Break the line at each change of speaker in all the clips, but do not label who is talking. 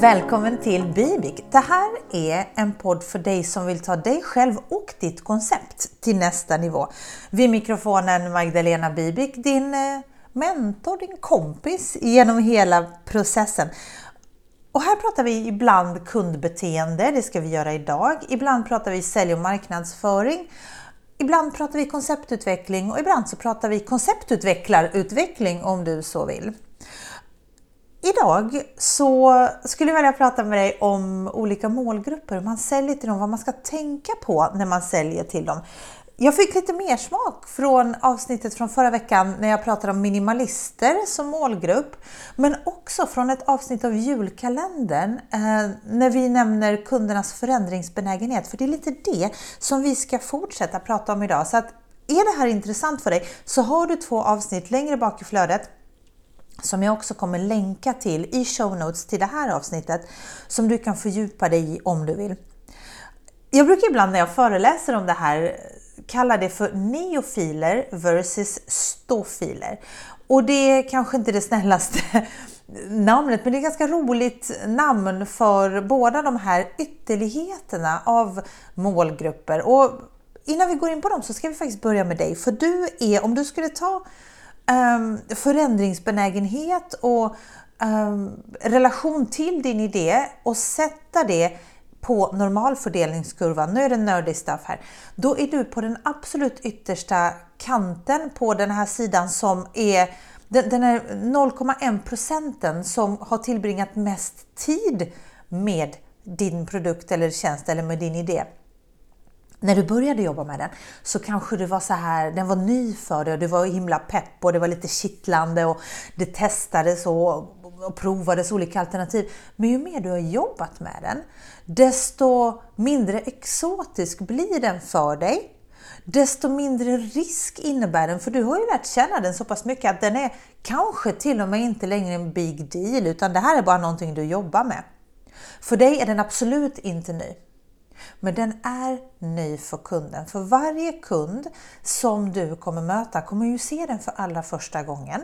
Välkommen till Bibik! Det här är en podd för dig som vill ta dig själv och ditt koncept till nästa nivå. Vid mikrofonen Magdalena Bibik, din eh, mentor, din kompis genom hela processen. Och här pratar vi ibland kundbeteende, det ska vi göra idag. Ibland pratar vi sälj och marknadsföring. Ibland pratar vi konceptutveckling och ibland så pratar vi konceptutvecklarutveckling om du så vill. Idag så skulle jag vilja prata med dig om olika målgrupper, Hur man säljer till dem, vad man ska tänka på när man säljer till dem. Jag fick lite mer smak från avsnittet från förra veckan när jag pratade om minimalister som målgrupp, men också från ett avsnitt av julkalendern eh, när vi nämner kundernas förändringsbenägenhet, för det är lite det som vi ska fortsätta prata om idag. Så att är det här intressant för dig så har du två avsnitt längre bak i flödet som jag också kommer länka till i show notes till det här avsnittet som du kan fördjupa dig i om du vill. Jag brukar ibland när jag föreläser om det här kalla det för neofiler versus stofiler. Och det är kanske inte det snällaste namnet, men det är ett ganska roligt namn för båda de här ytterligheterna av målgrupper. Och innan vi går in på dem så ska vi faktiskt börja med dig, för du är, om du skulle ta um, förändringsbenägenhet och um, relation till din idé och sätta det på normalfördelningskurvan, nu är det nördig stuff här, då är du på den absolut yttersta kanten på den här sidan som är den, är 0,1 procenten som har tillbringat mest tid med din produkt eller tjänst eller med din idé när du började jobba med den så kanske det var så här, den var ny för dig och du var himla pepp och det var lite kittlande och det testades och, och provades olika alternativ. Men ju mer du har jobbat med den, desto mindre exotisk blir den för dig. Desto mindre risk innebär den, för du har ju lärt känna den så pass mycket att den är kanske till och med inte längre en big deal, utan det här är bara någonting du jobbar med. För dig är den absolut inte ny. Men den är ny för kunden. För varje kund som du kommer möta kommer ju se den för allra första gången.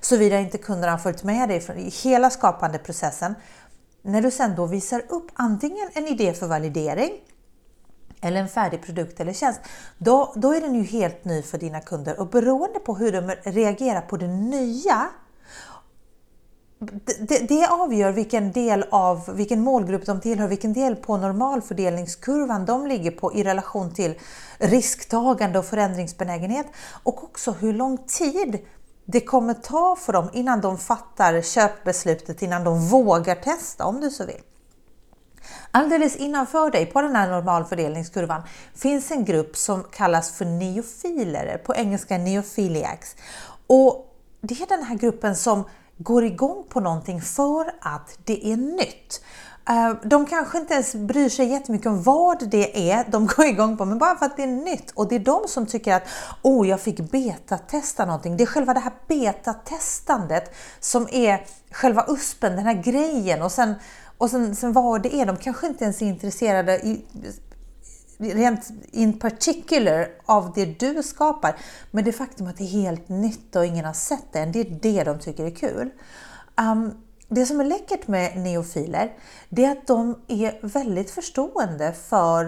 Såvida inte kunden har följt med dig i hela skapandeprocessen. När du sen då visar upp antingen en idé för validering eller en färdig produkt eller tjänst, då, då är den ju helt ny för dina kunder och beroende på hur de reagerar på det nya det, det, avgör vilken del av vilken målgrupp de tillhör, vilken del på normalfördelningskurvan de ligger på i relation till risktagande och förändringsbenägenhet och också hur lång tid det kommer ta för dem innan de fattar köpbeslutet, innan de vågar testa om du så vill. Alldeles innanför dig på den här normalfördelningskurvan finns en grupp som kallas för neofiler, på engelska neophiliacs. Och det är den här gruppen som går igång på någonting för att det är nytt. Eh, de kanske inte ens bryr sig jättemycket om vad det är de går igång på, men bara för att det är nytt. Och det är de som tycker att oh, jag fick betatesta någonting. Det är själva det här betatestandet som är själva USPen, den här grejen. Och sen, och sen, sen vad det är, de kanske inte ens är intresserade i, rent in particular av det du skapar. Men det faktum att det är helt nytt och ingen har sett det än, det är det de tycker är kul. Um, det som är läckert med neofiler, det är att de är väldigt förstående för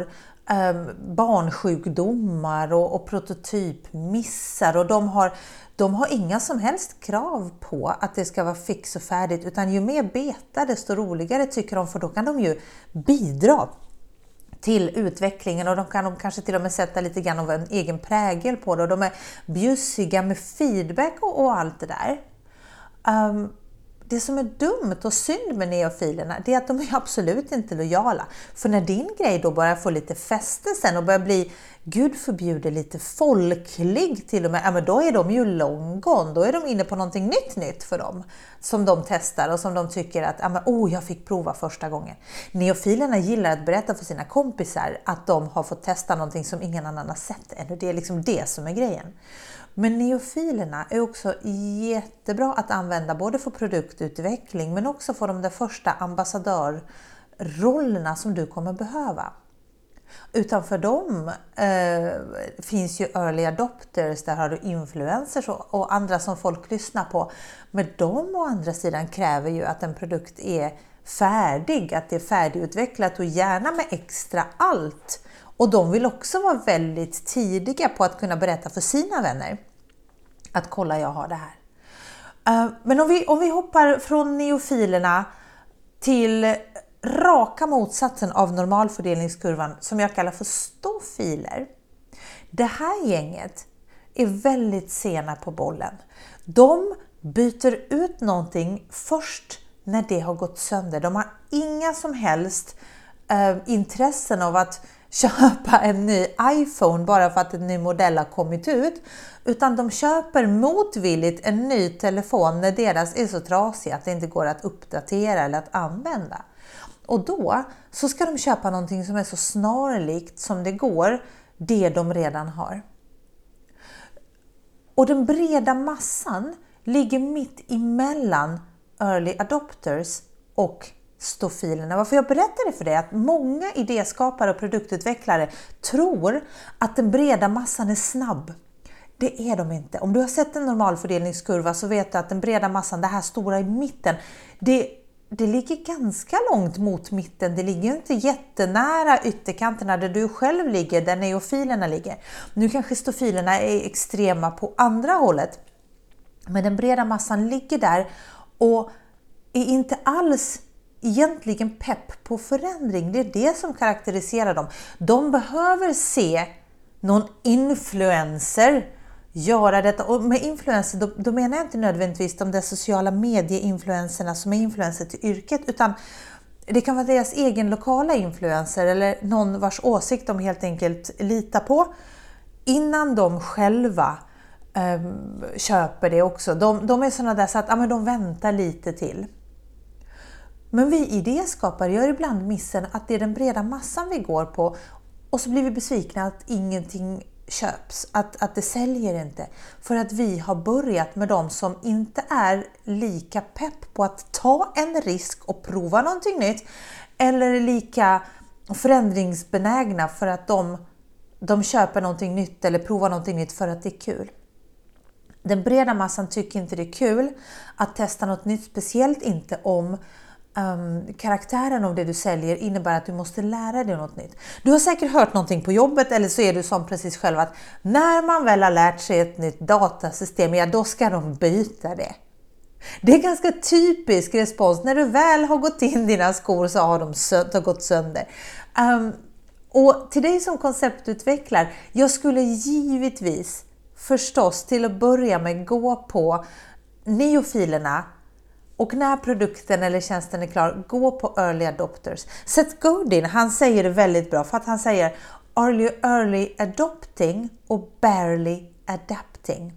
um, barnsjukdomar och, och prototypmissar och de har, de har inga som helst krav på att det ska vara fix och färdigt utan ju mer beta desto roligare tycker de för då kan de ju bidra till utvecklingen och de kan de kanske till och med sätta lite grann av en egen prägel på det och de är bjussiga med feedback och, och allt det där. Um, det som är dumt och synd med neofilerna det är att de är absolut inte lojala. För när din grej då börjar få lite fäste sen och börjar bli, gud förbjuder, lite folklig till och med, ja, men då är de ju long gone. Då är de inne på någonting nytt nytt för dem som de testar och som de tycker att, ja, men, oh, jag fick prova första gången. Neofilerna gillar att berätta för sina kompisar att de har fått testa någonting som ingen annan har sett ännu, Det är liksom det som är grejen. Men neofilerna är också jättebra att använda både för produktutveckling men också för de där första ambassadörrollerna som du kommer behöva. Utanför dem eh, finns ju early adopters, där har du influencers och, och, andra som folk lyssnar på. Men de å andra sidan kräver ju att en produkt är färdig, att det är färdigutvecklat och gärna med extra allt. Och de vill också vara väldigt tidiga på att kunna berätta för sina vänner att kolla jag har det här. Eh, men om vi, om vi hoppar från neofilerna till raka motsatsen av normalfördelningskurvan som jag kallar för stofiler. Det här gänget är väldigt sena på bollen. De byter ut någonting först när det har gått sönder. De har inga som helst eh, intressen av att köpa en ny iPhone bara för att en ny modell har kommit ut. Utan de köper motvilligt en ny telefon när deras är så trasig att det inte går att uppdatera eller att använda. Och då så ska de köpa någonting som är så snarlikt som det går det de redan har. Och den breda massan ligger mitt emellan early adopters och stofilerna. Varför jag berättar det för dig är att många idéskapare och produktutvecklare tror att den breda massan är snabb. Det är de inte. Om du har sett en normalfördelningskurva så vet du att den breda massan, det här stora i mitten, det, det ligger ganska långt mot mitten. Det ligger inte jättenära ytterkanterna där du själv ligger, där neofilerna ligger. Nu kanske stofilerna är extrema på andra hållet. Men den breda massan ligger där och är inte alls egentligen pepp på förändring. Det är det som karaktäriserar dem. De behöver se någon influencer göra detta. Och med influencer, då, då menar jag inte nödvändigtvis de där sociala medieinfluenserna som är influenser till yrket, utan det kan vara deras egen lokala influencer eller någon vars åsikt de helt enkelt litar på innan de själva eh, köper det också. De, de är sådana där så att ja, men de väntar lite till. Men vi idéskapare gör ibland missen att det är den breda massan vi går på och så blir vi besvikna att ingenting köps, att, att det säljer inte. För att vi har börjat med de som inte är lika pepp på att ta en risk och prova någonting nytt eller lika förändringsbenägna för att de, de köper någonting nytt eller provar någonting nytt för att det är kul. Den breda massan tycker inte det är kul att testa något nytt, speciellt inte om um, karaktären av det du säljer innebär att du måste lära dig något nytt. Du har säkert hört någonting på jobbet eller så är du som precis själv att när man väl har lärt sig ett nytt datasystem, ja då ska de byta det. Det är ganska typisk respons. När du väl har gått in dina skor så har de sö gått sönder. Um, och till dig som konceptutvecklare, jag skulle givetvis förstås till att börja med gå på neofilerna och när produkten eller tjänsten är klar, gå på early adopters. Seth Godin, han säger det väldigt bra för att han säger early, early adopting och barely adapting.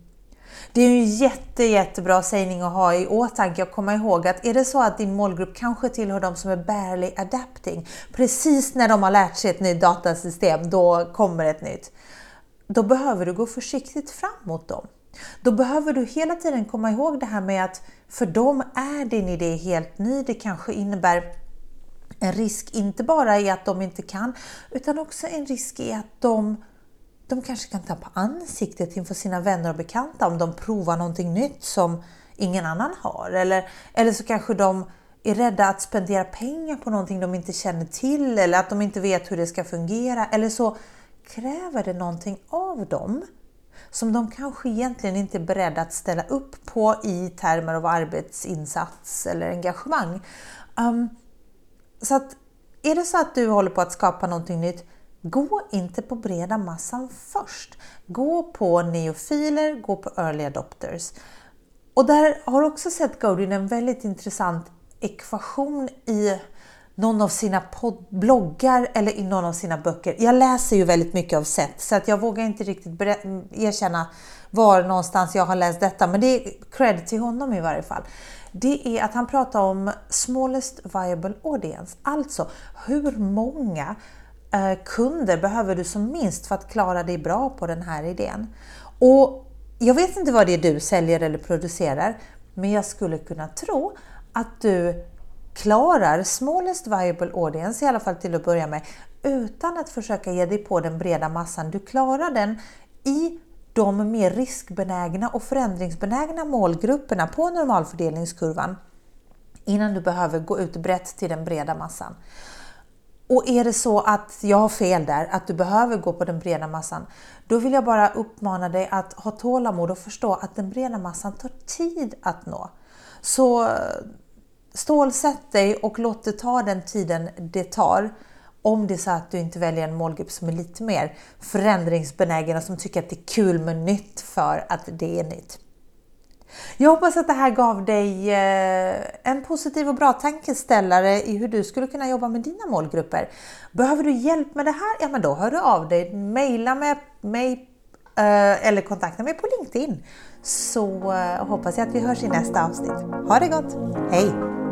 Det är en jätte, jättebra sägning att ha i åtanke och komma ihåg att är det så att din målgrupp kanske tillhör de som är barely adapting, precis när de har lärt sig ett nytt datasystem, då kommer ett nytt. Då behöver du gå försiktigt fram mot dem. Då behöver du hela tiden komma ihåg det här med att för dem är din idé helt ny. Det kanske innebär en risk, inte bara i att de inte kan, utan också en risk i att de, de kanske kan tappa ansiktet inför sina vänner och bekanta om de provar någonting nytt som ingen annan har. Eller, eller så kanske de är rädda att spendera pengar på någonting de inte känner till eller att de inte vet hur det ska fungera. Eller så kräver det någonting av dem som de kanske egentligen inte är beredda att ställa upp på i termer av arbetsinsats eller engagemang. Um, så att är det så att du håller på att skapa någonting nytt, gå inte på breda massan först. Gå på neofiler, gå på early adopters. Och där har också Seth Godin en väldigt intressant ekvation i någon av sina bloggar eller i någon av sina böcker. Jag läser ju väldigt mycket av Seth så att jag vågar inte riktigt erkänna var någonstans jag har läst detta, men det är cred till honom i varje fall. Det är att han pratar om smallest viable audience, alltså hur många eh, kunder behöver du som minst för att klara dig bra på den här idén? Och jag vet inte vad det är du säljer eller producerar, men jag skulle kunna tro att du klarar smallest viable audience, i alla fall till att börja med, utan att försöka ge dig på den breda massan. Du klarar den i de mer riskbenägna och förändringsbenägna målgrupperna på normalfördelningskurvan innan du behöver gå ut brett till den breda massan. Och är det så att jag har fel där, att du behöver gå på den breda massan, då vill jag bara uppmana dig att ha tålamod och förstå att den breda massan tar tid att nå. Så stålsätt dig och låt det ta den tiden det tar om det är så att du inte väljer en målgrupp som är lite mer förändringsbenägen och som tycker att det är kul med nytt för att det är nytt. Jag hoppas att det här gav dig eh, en positiv och bra tankeställare i hur du skulle kunna jobba med dina målgrupper. Behöver du hjälp med det här? Ja, men då hör du av dig. Maila med mig eh, eller kontakta mig på LinkedIn så eh, hoppas jag att vi hörs i nästa avsnitt. Ha det gott! Hej!